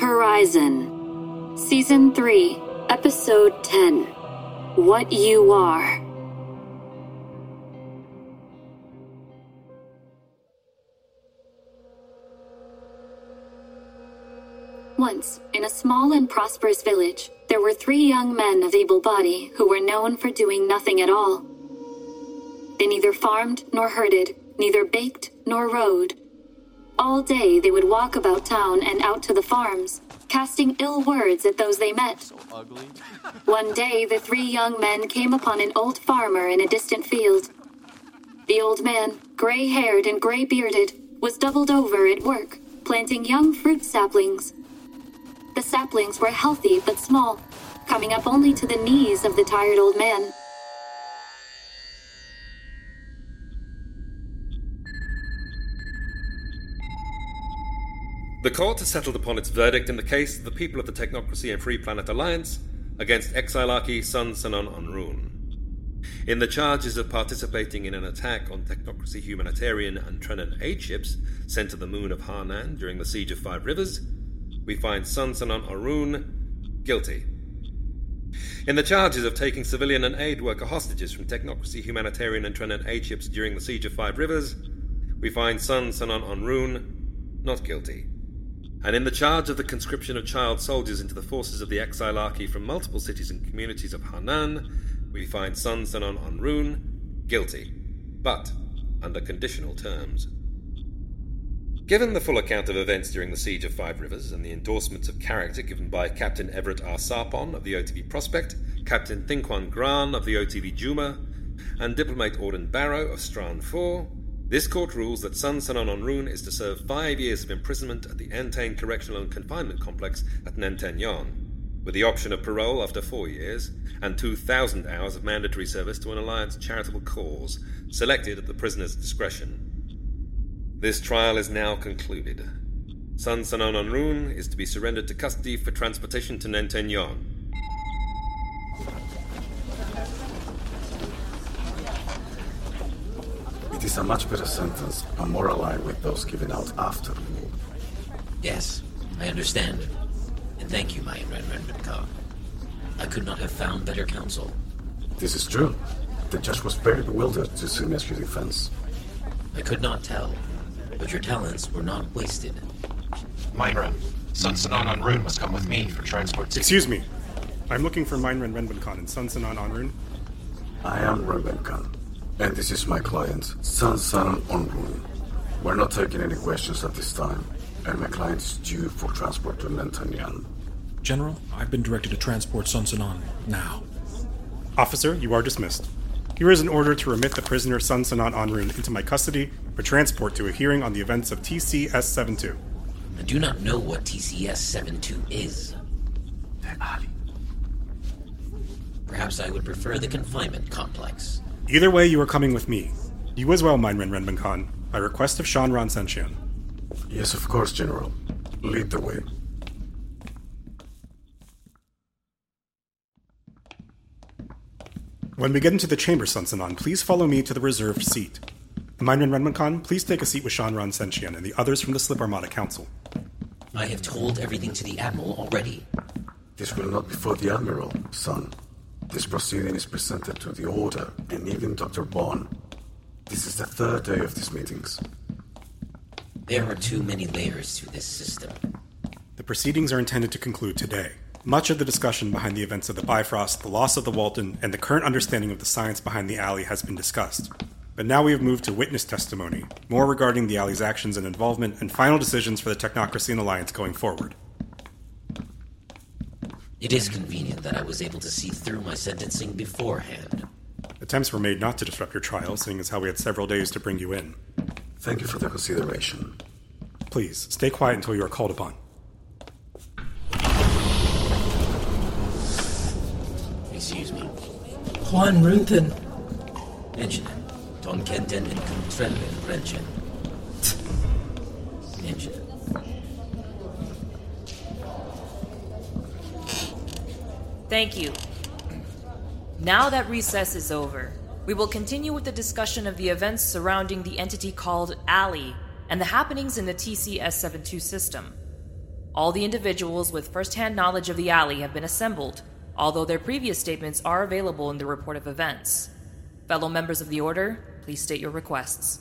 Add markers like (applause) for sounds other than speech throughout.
Horizon, Season 3, Episode 10 What You Are. Once, in a small and prosperous village, there were three young men of able body who were known for doing nothing at all. They neither farmed nor herded, neither baked nor rode. All day they would walk about town and out to the farms, casting ill words at those they met. (laughs) One day the three young men came upon an old farmer in a distant field. The old man, gray haired and gray bearded, was doubled over at work, planting young fruit saplings. The saplings were healthy but small, coming up only to the knees of the tired old man. The court has settled upon its verdict in the case of the people of the Technocracy and Free Planet Alliance against Exilarchy Sun Sanon Onrun. In the charges of participating in an attack on Technocracy humanitarian and Trenan aid ships sent to the moon of Harnan during the Siege of Five Rivers, we find Sun Sanon Onrun guilty. In the charges of taking civilian and aid worker hostages from Technocracy humanitarian and Trenan aid ships during the Siege of Five Rivers, we find Sun Sanon Onrun not guilty and in the charge of the conscription of child soldiers into the forces of the Exilarchy from multiple cities and communities of Hanan, we find Sun Sanon Onrun guilty, but under conditional terms. Given the full account of events during the Siege of Five Rivers and the endorsements of character given by Captain Everett R. Sarpon of the OTV Prospect, Captain Thinquan Gran of the OTV Juma, and Diplomat Auden Barrow of Strand 4, this court rules that Sun Sanon Onrun is to serve five years of imprisonment at the Entain Correctional and Confinement Complex at Nenten Yon, with the option of parole after four years and 2,000 hours of mandatory service to an Alliance charitable cause, selected at the prisoner's discretion. This trial is now concluded. Sun Sanon Onrun is to be surrendered to custody for transportation to Nenten It is a much better sentence and more aligned with those given out after the war. Yes, I understand. And thank you, my Ren Renbenka. I could not have found better counsel. This is true. The judge was very bewildered to see your defense. I could not tell, but your talents were not wasted. Minren, Sun Sanon Onrun must come with me for transport. Excuse me. I'm looking for Minren Renbenkan and Sun Sanon Onrun. I am Renbenkan, and this is my client, Sun Sanon Onrun. We're not taking any questions at this time, and my client is due for transport to Nentanyan. General, I've been directed to transport Sun Sanon now. Officer, you are dismissed. Here is an order to remit the prisoner Sun Sanan Onrun into my custody for transport to a hearing on the events of TCS 72. I do not know what TCS 72 is. Ali, perhaps I would prefer the confinement complex. Either way, you are coming with me. You as well, Meinren Renben Khan, by request of Shanran Senshian. Yes, of course, General. Lead the way. When we get into the chamber, Sansanon, please follow me to the reserved seat. Meinren Renben Khan, please take a seat with Shanran Senshian and the others from the Slip Armada Council. I have told everything to the Admiral already. This will not be for the Admiral, son. This proceeding is presented to the Order and even Dr. Bond. This is the third day of these meetings. There are too many layers to this system. The proceedings are intended to conclude today. Much of the discussion behind the events of the Bifrost, the loss of the Walton, and the current understanding of the science behind the alley has been discussed. But now we have moved to witness testimony, more regarding the alley's actions and involvement, and final decisions for the Technocracy and Alliance going forward. It is convenient that I was able to see through my sentencing beforehand. Attempts were made not to disrupt your trial, seeing as how we had several days to bring you in. Thank you for the consideration. Please, stay quiet until you are called upon. Excuse me. Juan Runthen. Mention it. Don Kenten and Contrellen Renchen. Thank you. Now that recess is over, we will continue with the discussion of the events surrounding the entity called Alley and the happenings in the TCS 72 system. All the individuals with first hand knowledge of the Alley have been assembled, although their previous statements are available in the report of events. Fellow members of the Order, please state your requests.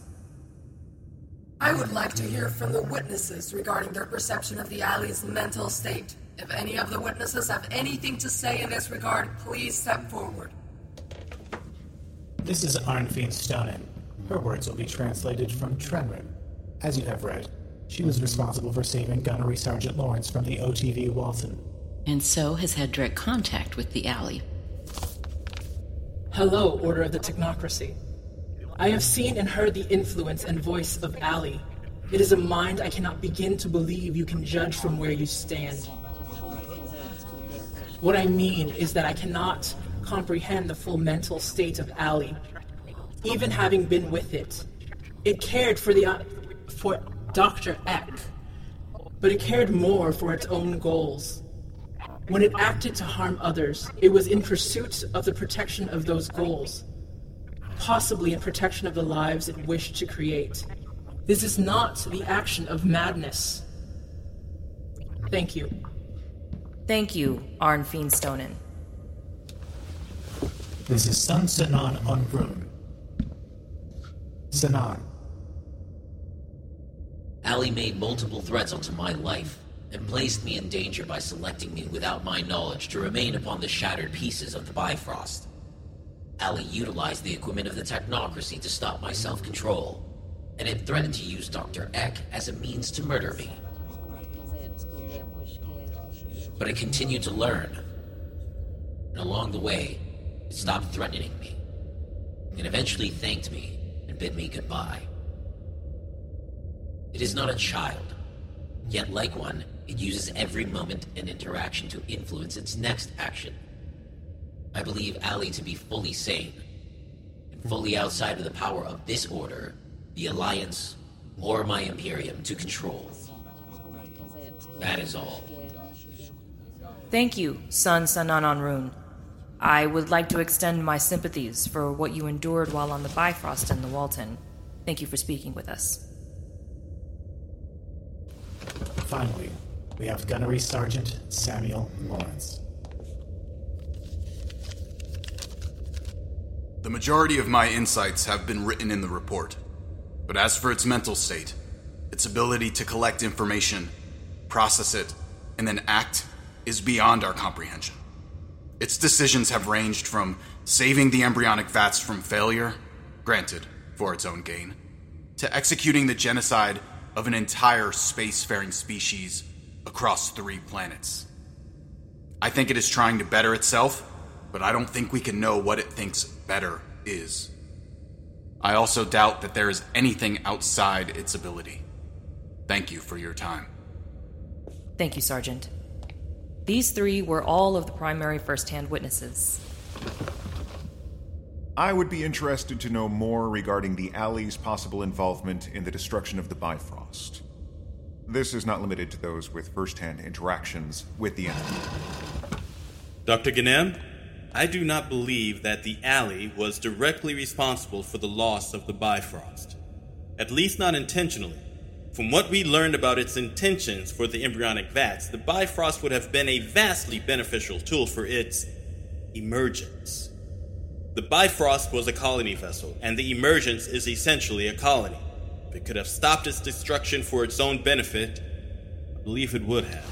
I would like to hear from the witnesses regarding their perception of the alley's mental state. If any of the witnesses have anything to say in this regard, please step forward. This is Arnfine Stonen. Her words will be translated from Trenrin. As you have read, she was responsible for saving Gunnery Sergeant Lawrence from the OTV Walton. And so has had direct contact with the alley. Hello, Order of the Technocracy. I have seen and heard the influence and voice of Ali. It is a mind I cannot begin to believe you can judge from where you stand. What I mean is that I cannot comprehend the full mental state of Ali, even having been with it. It cared for the uh, for Dr. Eck, but it cared more for its own goals. When it acted to harm others, it was in pursuit of the protection of those goals, possibly in protection of the lives it wished to create. This is not the action of madness. Thank you. Thank you, Arn Fiendstonen. This is Sun Sanan Unrun. Sanan. Ali made multiple threats onto my life and placed me in danger by selecting me without my knowledge to remain upon the shattered pieces of the Bifrost. Ali utilized the equipment of the technocracy to stop my self control, and it threatened to use Dr. Eck as a means to murder me. But I continued to learn, and along the way, it stopped threatening me, and eventually thanked me and bid me goodbye. It is not a child, yet, like one, it uses every moment and interaction to influence its next action. I believe Ali to be fully sane, and fully outside of the power of this order, the Alliance, or my Imperium to control. That is all. Thank you, Sun Sanan Onrun. I would like to extend my sympathies for what you endured while on the Bifrost and the Walton. Thank you for speaking with us. Finally, we have Gunnery Sergeant Samuel Lawrence. The majority of my insights have been written in the report. But as for its mental state, its ability to collect information, process it, and then act is beyond our comprehension. Its decisions have ranged from saving the embryonic vats from failure, granted, for its own gain, to executing the genocide of an entire spacefaring species across three planets. I think it is trying to better itself, but I don't think we can know what it thinks better is. I also doubt that there is anything outside its ability. Thank you for your time. Thank you, Sergeant. These three were all of the primary first hand witnesses. I would be interested to know more regarding the alley's possible involvement in the destruction of the Bifrost. This is not limited to those with first hand interactions with the enemy. Dr. Ganem, I do not believe that the alley was directly responsible for the loss of the Bifrost. At least not intentionally. From what we learned about its intentions for the embryonic vats, the Bifrost would have been a vastly beneficial tool for its emergence. The Bifrost was a colony vessel, and the emergence is essentially a colony. If it could have stopped its destruction for its own benefit, I believe it would have.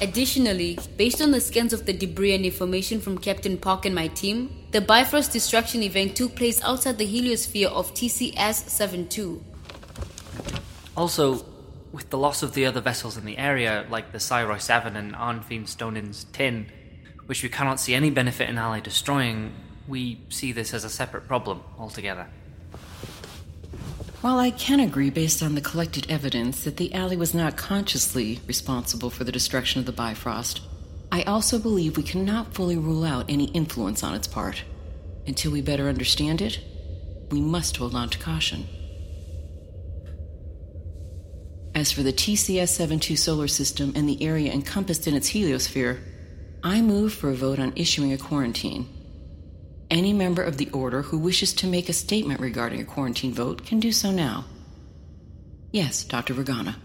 Additionally, based on the scans of the debris and information from Captain Park and my team, the Bifrost destruction event took place outside the heliosphere of TCS 72. Also, with the loss of the other vessels in the area, like the Cyroi 7 and Arnfeen Stonin's 10, which we cannot see any benefit in Ally destroying, we see this as a separate problem altogether. While I can agree, based on the collected evidence, that the alley was not consciously responsible for the destruction of the Bifrost, I also believe we cannot fully rule out any influence on its part. Until we better understand it, we must hold on to caution. As for the TCS 72 solar system and the area encompassed in its heliosphere, I move for a vote on issuing a quarantine. Any member of the Order who wishes to make a statement regarding a quarantine vote can do so now. Yes, Dr. Vergana.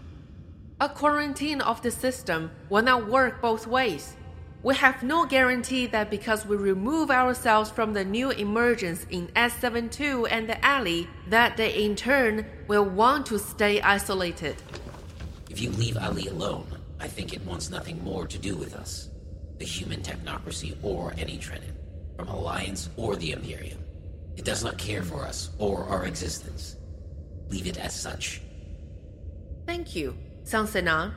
A quarantine of the system will not work both ways. We have no guarantee that because we remove ourselves from the new emergence in S72 and the alley, that they in turn will want to stay isolated. If you leave Ali alone, I think it wants nothing more to do with us, the human technocracy or any Trenin from Alliance or the Imperium. It does not care for us or our existence. Leave it as such. Thank you, Sansenan.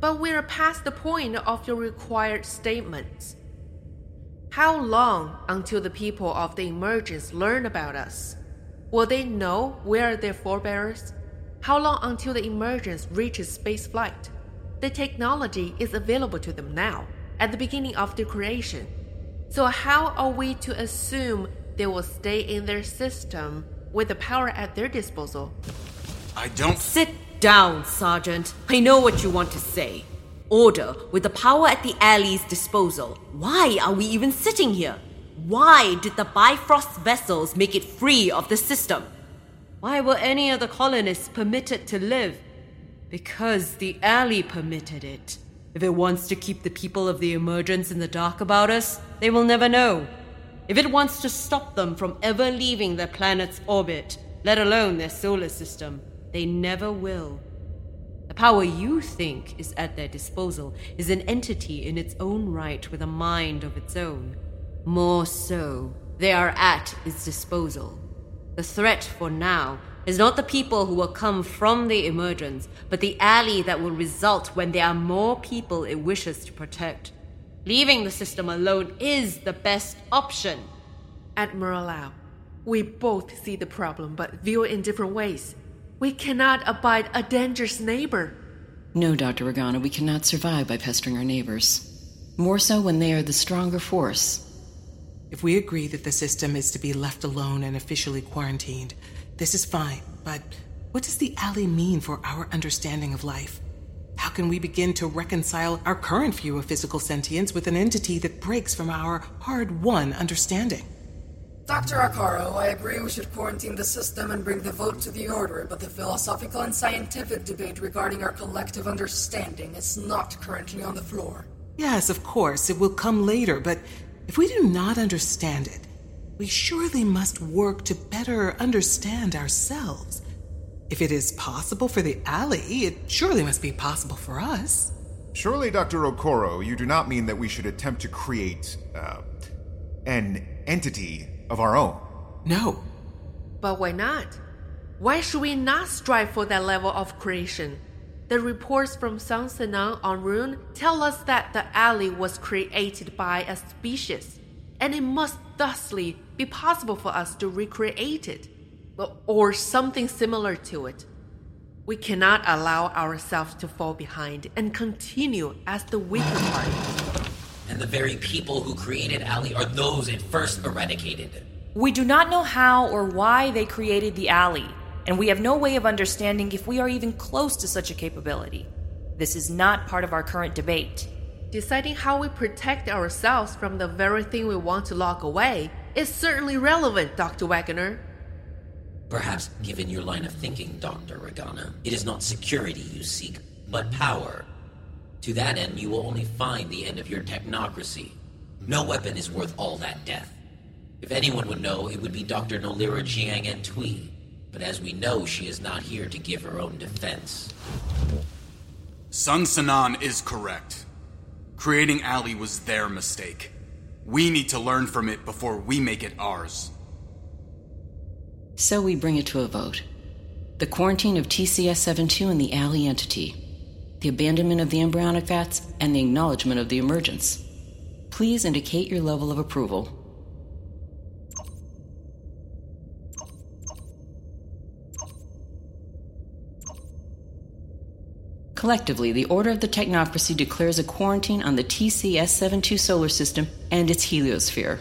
But we're past the point of your required statements. How long until the people of the emergence learn about us? Will they know where their forebears? How long until the emergence reaches spaceflight? The technology is available to them now, at the beginning of their creation. So, how are we to assume they will stay in their system with the power at their disposal? I don't. Sit down, Sergeant. I know what you want to say. Order with the power at the alley's disposal. Why are we even sitting here? Why did the Bifrost vessels make it free of the system? Why were any of the colonists permitted to live? Because the alley permitted it. If it wants to keep the people of the emergence in the dark about us, they will never know. If it wants to stop them from ever leaving their planet's orbit, let alone their solar system, they never will. The power you think is at their disposal is an entity in its own right with a mind of its own. More so, they are at its disposal. The threat for now is not the people who will come from the emergence, but the alley that will result when there are more people it wishes to protect. Leaving the system alone is the best option. Admiral Lau, we both see the problem but view it in different ways. We cannot abide a dangerous neighbor. No, Dr. Regana, we cannot survive by pestering our neighbors. More so when they are the stronger force. If we agree that the system is to be left alone and officially quarantined, this is fine. But what does the alley mean for our understanding of life? How can we begin to reconcile our current view of physical sentience with an entity that breaks from our hard won understanding? Dr. Akaro, I agree we should quarantine the system and bring the vote to the Order, but the philosophical and scientific debate regarding our collective understanding is not currently on the floor. Yes, of course, it will come later, but if we do not understand it, we surely must work to better understand ourselves. If it is possible for the alley, it surely must be possible for us. Surely, Dr. Okoro, you do not mean that we should attempt to create, uh, an entity of our own. No. But why not? Why should we not strive for that level of creation? The reports from San Senan on Rune tell us that the alley was created by a species, and it must thusly be possible for us to recreate it, or something similar to it. We cannot allow ourselves to fall behind and continue as the weaker party. And the very people who created Alley are those it first eradicated. We do not know how or why they created the alley, and we have no way of understanding if we are even close to such a capability. This is not part of our current debate. Deciding how we protect ourselves from the very thing we want to lock away is certainly relevant, Dr. Wagner. Perhaps, given your line of thinking, Dr. Regana, it is not security you seek, but power. To that end, you will only find the end of your technocracy. No weapon is worth all that death. If anyone would know, it would be Dr. Nolira Jiang and Tui. But as we know, she is not here to give her own defense. Sun Sanan is correct. Creating Ali was their mistake. We need to learn from it before we make it ours. So we bring it to a vote. The quarantine of TCS 72 and the alley entity, the abandonment of the embryonic vats, and the acknowledgement of the emergence. Please indicate your level of approval. Collectively, the Order of the Technocracy declares a quarantine on the TCS 72 solar system and its heliosphere.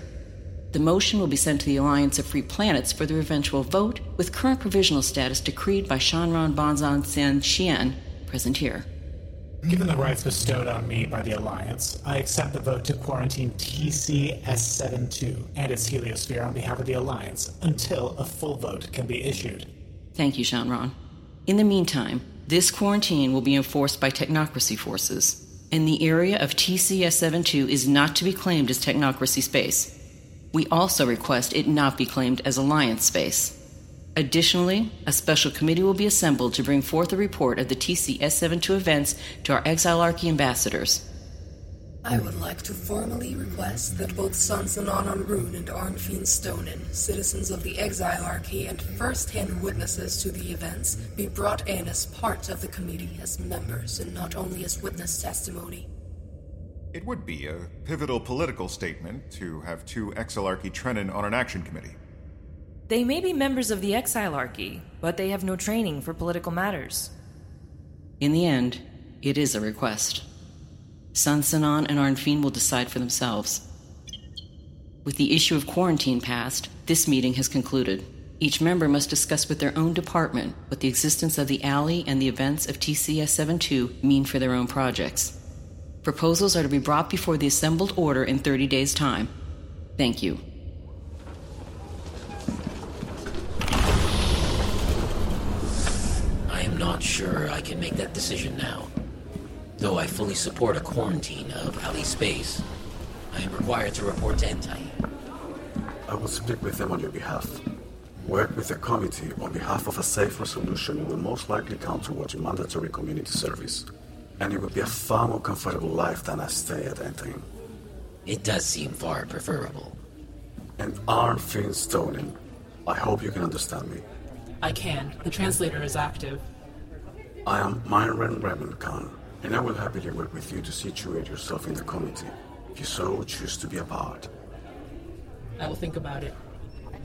The motion will be sent to the Alliance of Free Planets for their eventual vote, with current provisional status decreed by Shanron Bonzan San Xian, present here. Given the rights bestowed on me by the Alliance, I accept the vote to quarantine TCS-72 and its heliosphere on behalf of the Alliance until a full vote can be issued. Thank you, Shanron. In the meantime, this quarantine will be enforced by technocracy forces, and the area of TCS 72 is not to be claimed as technocracy space. We also request it not be claimed as Alliance space. Additionally, a special committee will be assembled to bring forth a report of the TCS 72 events to our Exilarchy ambassadors. I would like to formally request that both Sun Sanan on Rune and Arnfinn Stonen, citizens of the Exilarchy and first-hand witnesses to the events, be brought in as part of the committee as members and not only as witness testimony. It would be a pivotal political statement to have two Exilarchy Trenin on an action committee. They may be members of the Exilarchy, but they have no training for political matters. In the end, it is a request. Sun Sanan and Arnfinn will decide for themselves. With the issue of quarantine passed, this meeting has concluded. Each member must discuss with their own department what the existence of the alley and the events of TCS 72 mean for their own projects. Proposals are to be brought before the assembled order in 30 days' time. Thank you. Not sure I can make that decision now. Though I fully support a quarantine of Ali space, I am required to report to Entai. I will speak with them on your behalf. Work with the committee on behalf of a safe resolution will most likely count towards your mandatory community service. And it would be a far more comfortable life than a stay at Entain. It does seem far preferable. And Arnfinn Stonen, I hope you can understand me. I can. The translator is active. I am Myron Remenkan, and I will happily work with you to situate yourself in the committee, if you so choose to be a part. I will think about it.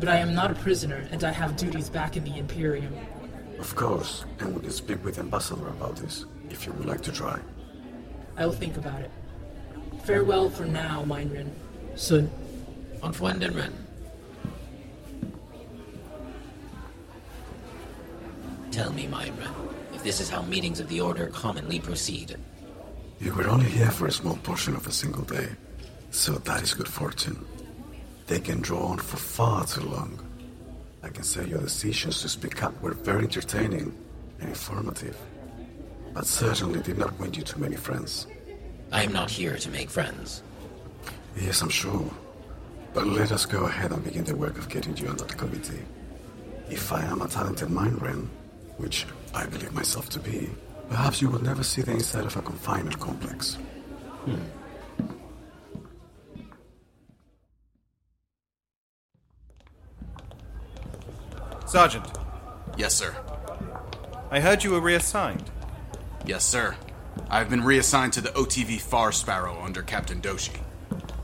But I am not a prisoner, and I have duties back in the Imperium. Of course, and we can speak with Ambassador about this, if you would like to try. I will think about it. Farewell for now, Meinrin. Soon. On Fuendenren. Tell me, Myra, if this is how meetings of the Order commonly proceed. You were only here for a small portion of a single day, so that is good fortune. They can draw on for far too long. I can say your decisions to speak up were very entertaining and informative, but certainly did not win you too many friends. I am not here to make friends. Yes, I'm sure. But let us go ahead and begin the work of getting you on that committee. If I am a talented mind ren, which I believe myself to be, perhaps you will never see the inside of a confinement complex. Hmm. Sergeant. Yes, sir. I heard you were reassigned. Yes, sir. I've been reassigned to the OTV Far Sparrow under Captain Doshi.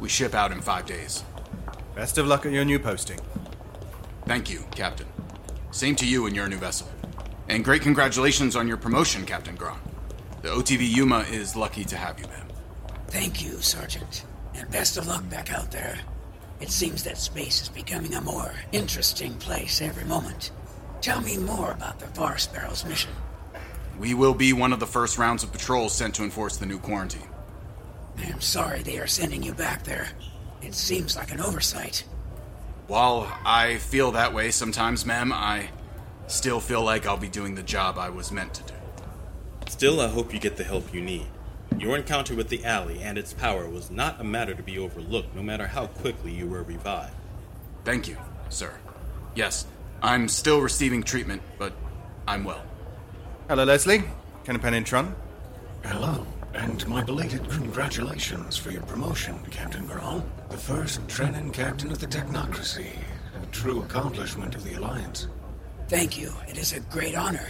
We ship out in five days. Best of luck at your new posting. Thank you, Captain. Same to you and your new vessel. And great congratulations on your promotion, Captain Gron. The OTV Yuma is lucky to have you, ma'am. Thank you, Sergeant. And best of luck back out there. It seems that space is becoming a more interesting place every moment. Tell me more about the Far Sparrow's mission. We will be one of the first rounds of patrols sent to enforce the new quarantine. I am sorry they are sending you back there. It seems like an oversight. While I feel that way sometimes, ma'am, I still feel like I'll be doing the job I was meant to do. Still, I hope you get the help you need. Your encounter with the alley and its power was not a matter to be overlooked, no matter how quickly you were revived. Thank you, sir. Yes, I'm still receiving treatment, but I'm well. Hello, Leslie. Kennepen Intron. Hello, and my belated congratulations for your promotion, Captain Graal. The first Trenin captain of the Technocracy. A true accomplishment of the Alliance. Thank you. It is a great honor.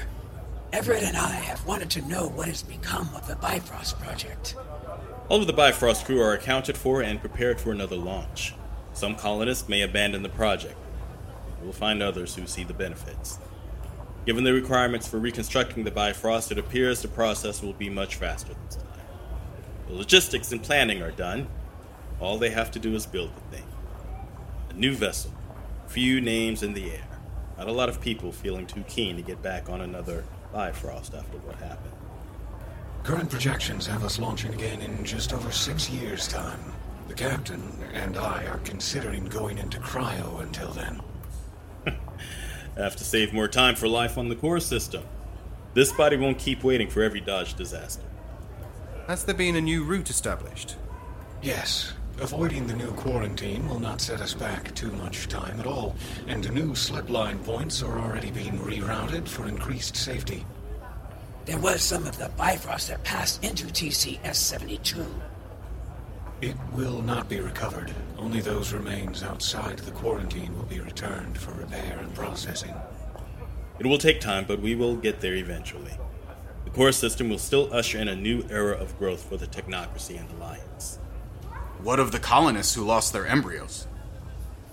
Everett and I have wanted to know what has become of the Bifrost project. All of the Bifrost crew are accounted for and prepared for another launch. Some colonists may abandon the project. We'll find others who see the benefits. Given the requirements for reconstructing the Bifrost, it appears the process will be much faster this time. The logistics and planning are done. All they have to do is build the thing. A new vessel, few names in the air. Not a lot of people feeling too keen to get back on another Bifrost after what happened. Current projections have us launching again in just over six years' time. The captain and I are considering going into cryo until then. (laughs) have to save more time for life on the core system. This body won't keep waiting for every Dodge disaster. Has there been a new route established? Yes. Avoiding the new quarantine will not set us back too much time at all, and new slip line points are already being rerouted for increased safety. There was some of the Bifrost that passed into TCS 72. It will not be recovered. Only those remains outside the quarantine will be returned for repair and processing. It will take time, but we will get there eventually. The core system will still usher in a new era of growth for the technocracy and the alliance. What of the colonists who lost their embryos?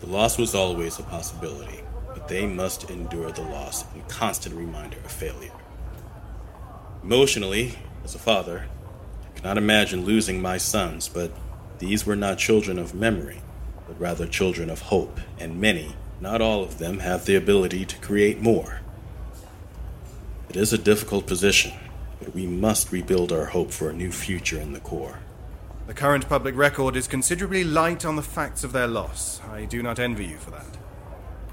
The loss was always a possibility, but they must endure the loss and constant reminder of failure. Emotionally, as a father, I cannot imagine losing my sons, but these were not children of memory, but rather children of hope, and many, not all of them, have the ability to create more. It is a difficult position, but we must rebuild our hope for a new future in the core. The current public record is considerably light on the facts of their loss. I do not envy you for that.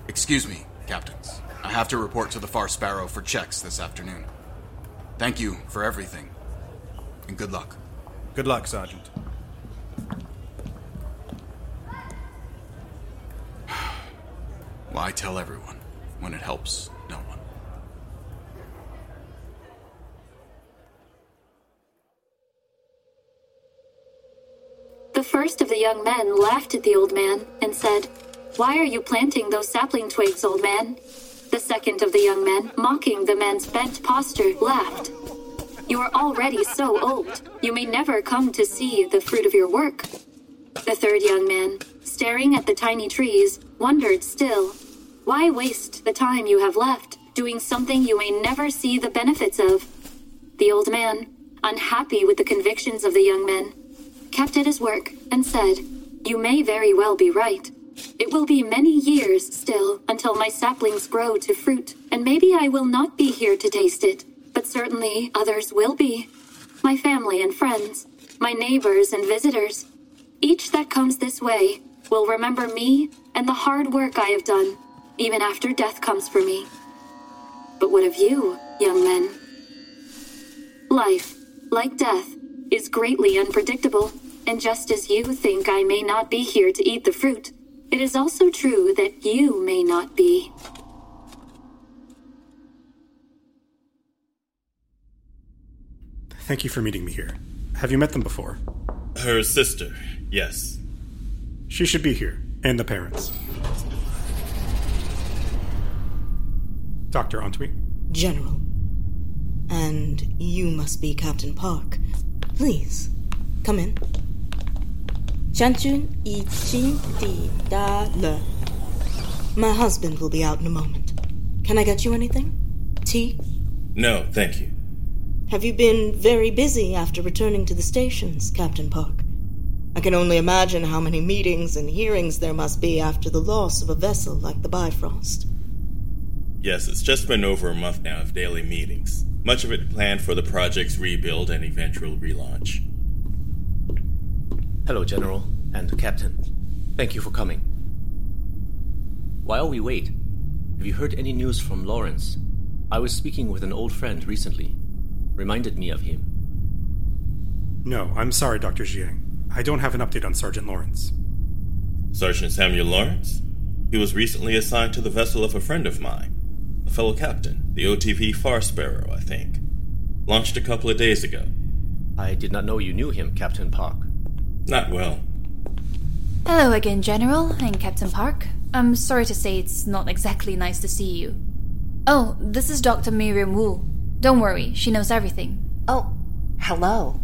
Excuse me, captains. I have to report to the Far Sparrow for checks this afternoon. Thank you for everything, and good luck. Good luck, Sergeant. (sighs) Why tell everyone when it helps no one? The first of the young men laughed at the old man and said, Why are you planting those sapling twigs, old man? The second of the young men, mocking the man's bent posture, laughed. You are already so old, you may never come to see the fruit of your work. The third young man, staring at the tiny trees, wondered still, Why waste the time you have left doing something you may never see the benefits of? The old man, unhappy with the convictions of the young men, kept at his work and said, You may very well be right. It will be many years still until my saplings grow to fruit, and maybe I will not be here to taste it, but certainly others will be. My family and friends, my neighbors and visitors. Each that comes this way will remember me and the hard work I have done, even after death comes for me. But what of you, young men? Life, like death, is greatly unpredictable, and just as you think I may not be here to eat the fruit, it is also true that you may not be. Thank you for meeting me here. Have you met them before? Her sister, yes. She should be here, and the parents. Dr. Antwi? General. And you must be Captain Park. Please, come in. Chantun My husband will be out in a moment. Can I get you anything? Tea? No, thank you. Have you been very busy after returning to the stations, Captain Park? I can only imagine how many meetings and hearings there must be after the loss of a vessel like the Bifrost. Yes, it's just been over a month now of daily meetings, much of it planned for the project's rebuild and eventual relaunch. Hello, General and Captain. Thank you for coming. While we wait, have you heard any news from Lawrence? I was speaking with an old friend recently. Reminded me of him. No, I'm sorry, Dr. Jiang. I don't have an update on Sergeant Lawrence. Sergeant Samuel Lawrence? He was recently assigned to the vessel of a friend of mine, a fellow captain, the OTV Far Sparrow, I think. Launched a couple of days ago. I did not know you knew him, Captain Park. Not well. Hello again, General and Captain Park. I'm sorry to say it's not exactly nice to see you. Oh, this is Dr. Miriam Wu. Don't worry, she knows everything. Oh, hello.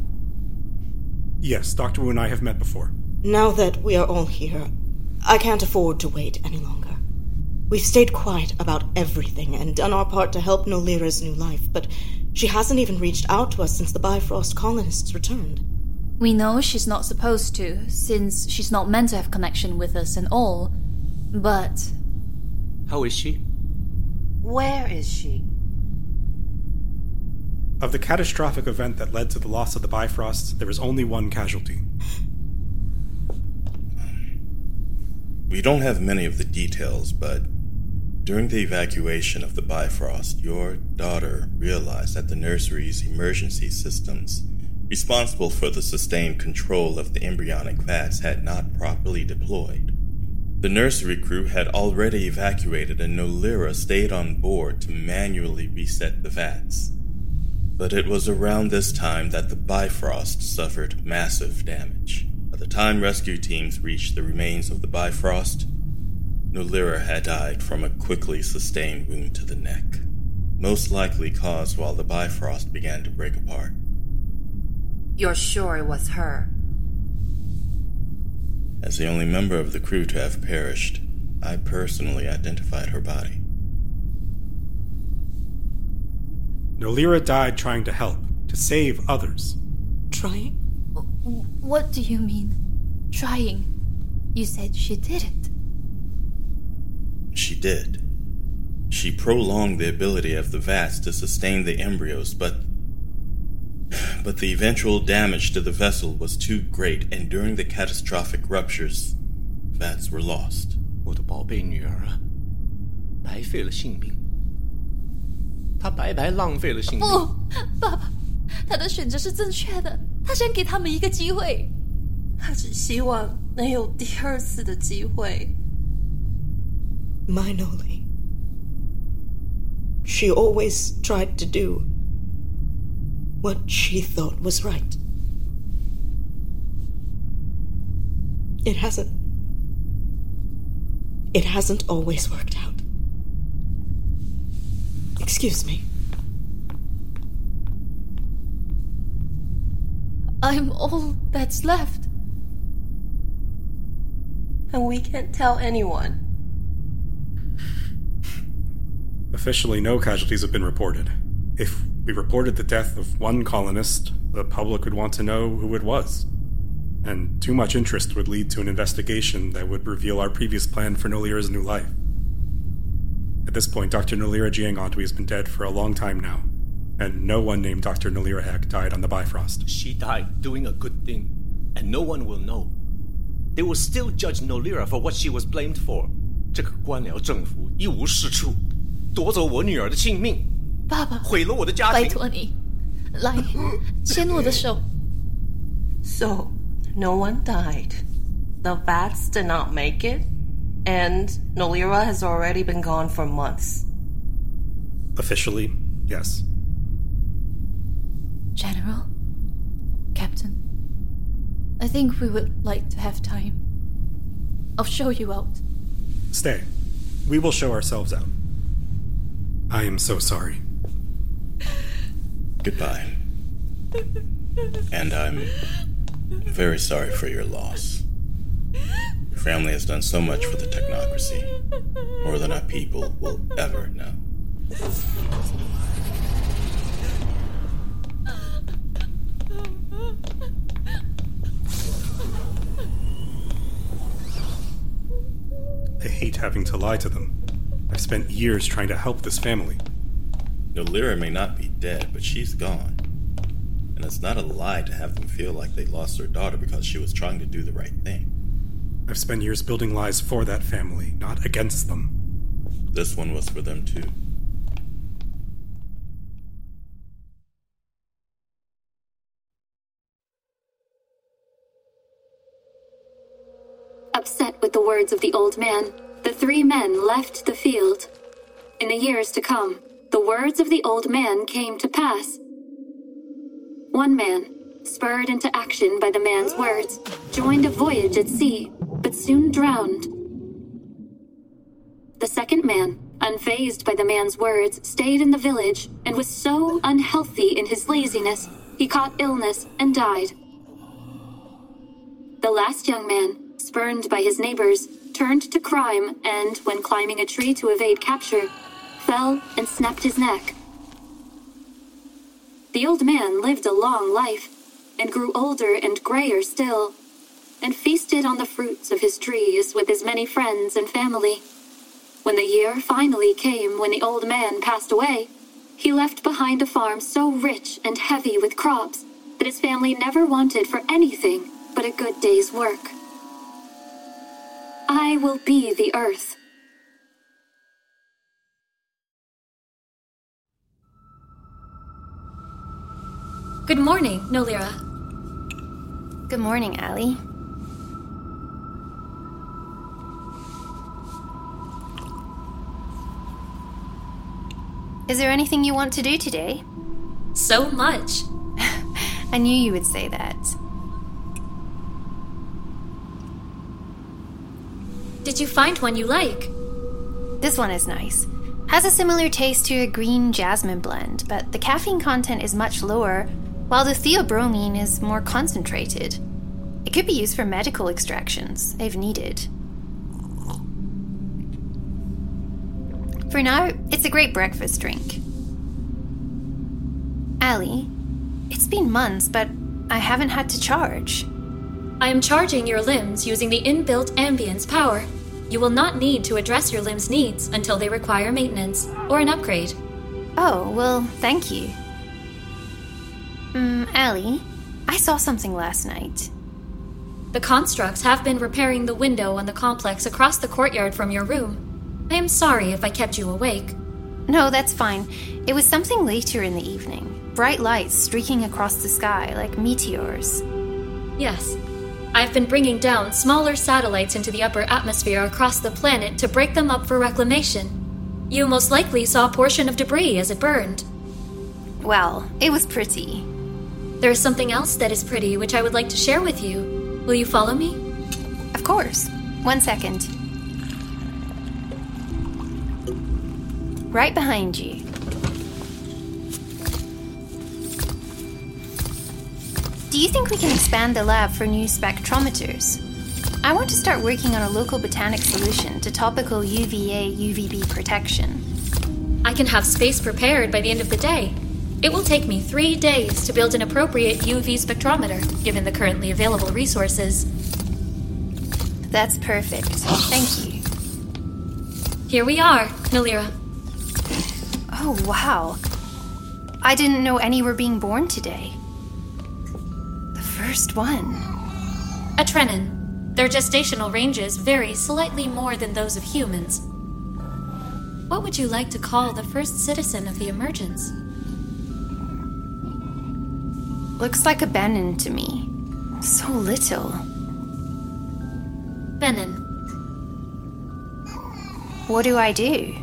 Yes, Dr. Wu and I have met before. Now that we are all here, I can't afford to wait any longer. We've stayed quiet about everything and done our part to help Nolira's new life, but she hasn't even reached out to us since the Bifrost colonists returned. We know she's not supposed to, since she's not meant to have connection with us and all, but. How is she? Where is she? Of the catastrophic event that led to the loss of the Bifrost, there was only one casualty. We don't have many of the details, but during the evacuation of the Bifrost, your daughter realized that the nursery's emergency systems responsible for the sustained control of the embryonic vats had not properly deployed. The nursery crew had already evacuated, and Nolira stayed on board to manually reset the vats. But it was around this time that the Bifrost suffered massive damage. By the time rescue teams reached the remains of the Bifrost, Nolira had died from a quickly sustained wound to the neck, most likely caused while the Bifrost began to break apart. You're sure it was her? As the only member of the crew to have perished, I personally identified her body. Nolira died trying to help, to save others. Trying? What do you mean? Trying? You said she did it. She did. She prolonged the ability of the vats to sustain the embryos, but But the eventual damage to the vessel was too great, and during the catastrophic ruptures, vats were lost. 我的宝贝女儿啊，白费了性命。她白白浪费了性命。不，爸爸，他的选择是正确的。他想给他们一个机会。他只希望能有第二次的机会。 My Noli. She always tried to do what she thought was right. It hasn't. It hasn't always worked out. Excuse me. I'm all that's left. And we can't tell anyone. Officially, no casualties have been reported. If we reported the death of one colonist, the public would want to know who it was. And too much interest would lead to an investigation that would reveal our previous plan for Nolira's new life. At this point, Dr. Nolira Jiangantui has been dead for a long time now, and no one named Dr. Nolira Eck died on the Bifrost. She died doing a good thing, and no one will know. They will still judge Nolira for what she was blamed for. 这个官僚政府一无是处，夺走我女儿的性命， 爸爸，毁了我的家庭。拜托你，来牵我的手。 So, (laughs) no one died. The vats did not make it, and Nolira has already been gone for months. Officially, yes. General, Captain, I think we would like to have time. I'll show you out. Stay. We will show ourselves out. I am so sorry. Goodbye. And I'm very sorry for your loss. Your family has done so much for the technocracy, more than our people will ever know. I hate having to lie to them. I've spent years trying to help this family. Nolira may not be dead, but she's gone. And it's not a lie to have them feel like they lost their daughter because she was trying to do the right thing. I've spent years building lies for that family, not against them. This one was for them too. Upset with the words of the old man, the three men left the field. In the years to come, the words of the old man came to pass. One man, spurred into action by the man's words, joined a voyage at sea, but soon drowned. The second man, unfazed by the man's words, stayed in the village and was so unhealthy in his laziness, he caught illness and died. The last young man, spurned by his neighbors, turned to crime and, when climbing a tree to evade capture, fell and snapped his neck. The old man lived a long life and grew older and grayer still, and feasted on the fruits of his trees with his many friends and family. When the year finally came when the old man passed away, he left behind a farm so rich and heavy with crops that his family never wanted for anything but a good day's work. I will be the earth. Good morning, Nolira. Good morning, Allie. Is there anything you want to do today? So much. (laughs) I knew you would say that. Did you find one you like? This one is nice. Has a similar taste to a green jasmine blend, but the caffeine content is much lower, while the theobromine is more concentrated. It could be used for medical extractions, if needed. For now, it's a great breakfast drink. Allie, it's been months, but I haven't had to charge. I am charging your limbs using the inbuilt ambience power. You will not need to address your limbs' needs until they require maintenance or an upgrade. Oh, well, thank you. Allie, I saw something last night. The constructs have been repairing the window on the complex across the courtyard from your room. I am sorry if I kept you awake. No, that's fine. It was something later in the evening. Bright lights streaking across the sky like meteors. Yes. I've been bringing down smaller satellites into the upper atmosphere across the planet to break them up for reclamation. You most likely saw a portion of debris as it burned. Well, it was pretty. There is something else that is pretty which I would like to share with you. Will you follow me? Of course. One second. Right behind you. Do you think we can expand the lab for new spectrometers? I want to start working on a local botanic solution to topical UVA UVB protection. I can have space prepared by the end of the day. It will take me three days to build an appropriate UV spectrometer, given the currently available resources. That's perfect. Thank you. Here we are, Nolira. Oh, wow. I didn't know any were being born today. The first one. A Trenin. Their gestational ranges vary slightly more than those of humans. What would you like to call the first citizen of the emergence? Looks like a Benin to me. So little. Benin. What do I do?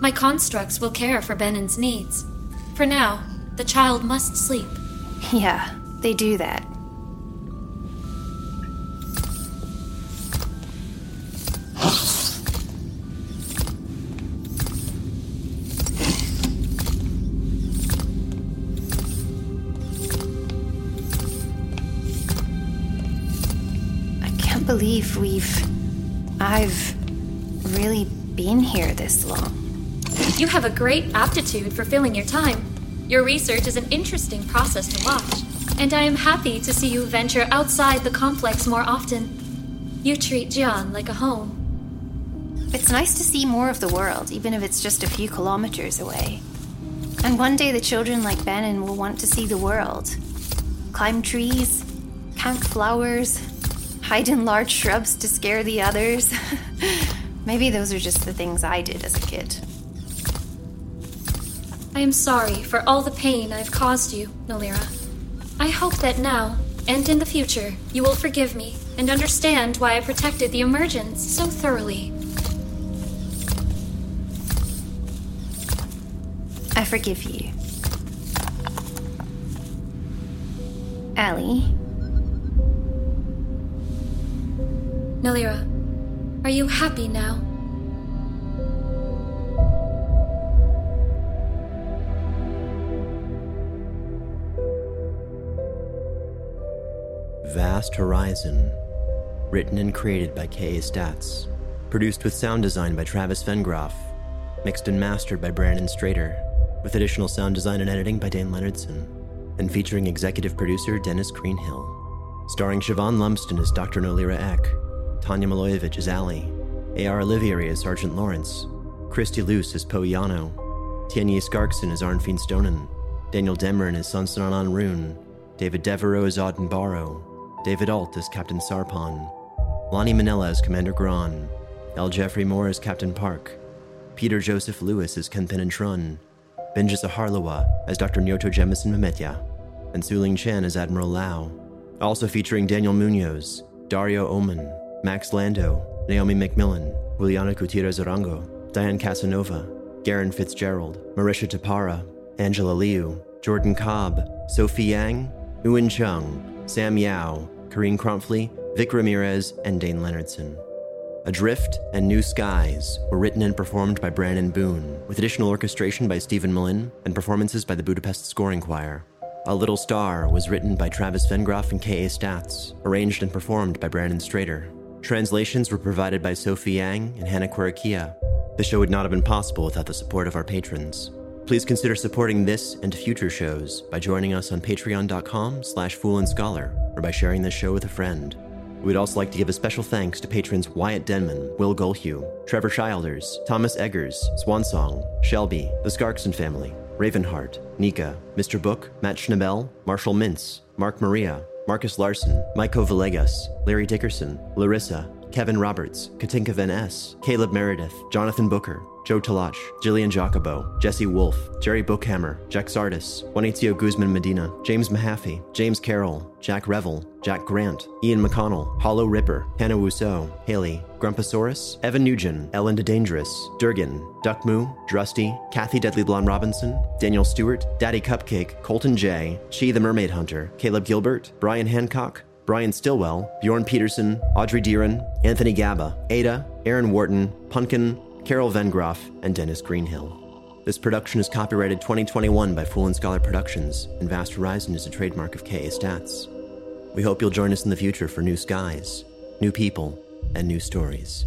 My constructs will care for Benin's needs. For now, the child must sleep. Yeah, they do that. Can't believe we've. I've really been here this long. You have a great aptitude for filling your time. Your research is an interesting process to watch, and I am happy to see you venture outside the complex more often. You treat Jian like a home. It's nice to see more of the world, even if it's just a few kilometers away. And one day the children like Benin will want to see the world. Climb trees, count flowers, hide in large shrubs to scare the others. (laughs) Maybe those are just the things I did as a kid. I am sorry for all the pain I've caused you, Nolira. I hope that now, and in the future, you will forgive me and understand why I protected the emergence so thoroughly. I forgive you. Allie, Nolira, are you happy now? Vast Horizon. Written and created by K.A. Statz. Produced with sound design by Travis Vengroff. Mixed and mastered by Brandon Strader. With additional sound design and editing by Dane Leonardson. And featuring executive producer Dennis Greenhill. Starring Siobhan Lumsden as Dr. Nolira Eck. Tanya Milojevic is Allie. A.R. Olivieri is Sergeant Lawrence. Christy Luce is Po Yano. Tianyi Skarkson is Arnfinn Stonen. Daniel Demrin as Sansanan Rune. David Devereaux as Auden Barrow. David Alt is Captain Sarpon, Lonnie Manella is Commander Gran, L. Jeffrey Moore is Captain Park, Peter Joseph Lewis as Kenpen and Trun, Benja as Dr. Nyoto Jemison Mametya, and Suling Chen as Admiral Lau. Also featuring Daniel Munoz, Dario Oman, Max Lando, Naomi McMillan, Juliana Gutierrez Arango, Diane Casanova, Garen Fitzgerald, Marisha Tapara, Angela Liu, Jordan Cobb, Sophie Yang, Ewan Chung, Sam Yao, Karine Crumphley, Vic Ramirez, and Dane Leonardson. Adrift and New Skies were written and performed by Brandon Boone, with additional orchestration by Stephen Malin and performances by the Budapest Scoring Choir. A Little Star was written by Travis Vengroff and K.A. Statz, arranged and performed by Brandon Strader. Translations were provided by Sophie Yang and Hannah Kwarakia. The show would not have been possible without the support of our patrons. Please consider supporting this and future shows by joining us on patreon.com slash fool and scholar or by sharing this show with a friend. We'd also like to give a special thanks to patrons Wyatt Denman, Will Gulhue, Trevor Childers, Thomas Eggers, Swansong, Shelby, the Skarkson family, Ravenheart, Nika, Mr. Book, Matt Schnabel, Marshall Mintz, Mark Maria, Marcus Larson, Maiko Villegas, Larry Dickerson, Larissa, Kevin Roberts, Katinka Van S., Caleb Meredith, Jonathan Booker, Joe Talach, Jillian Jacobo, Jesse Wolf, Jerry Bookhammer, Jack Sardis, Juanitio Guzman Medina, James Mahaffey, James Carroll, Jack Revel, Jack Grant, Ian McConnell, Hollow Ripper, Hannah Rousseau, Haley, Grumpasaurus, Evan Nugent, Ellen Dangerous, Durgan, Duck Moo, Drusty, Kathy Deadly Blonde Robinson, Daniel Stewart, Daddy Cupcake, Colton J, Chi the Mermaid Hunter, Caleb Gilbert, Brian Hancock, Brian Stillwell, Bjorn Peterson, Audrey Deeren, Anthony Gaba, Ada, Aaron Wharton, Punkin, Carol Vengroff, and Dennis Greenhill. This production is copyrighted 2021 by Fool and Scholar Productions, and Vast Horizon is a trademark of KA Statz. We hope you'll join us in the future for new skies, new people, and new stories.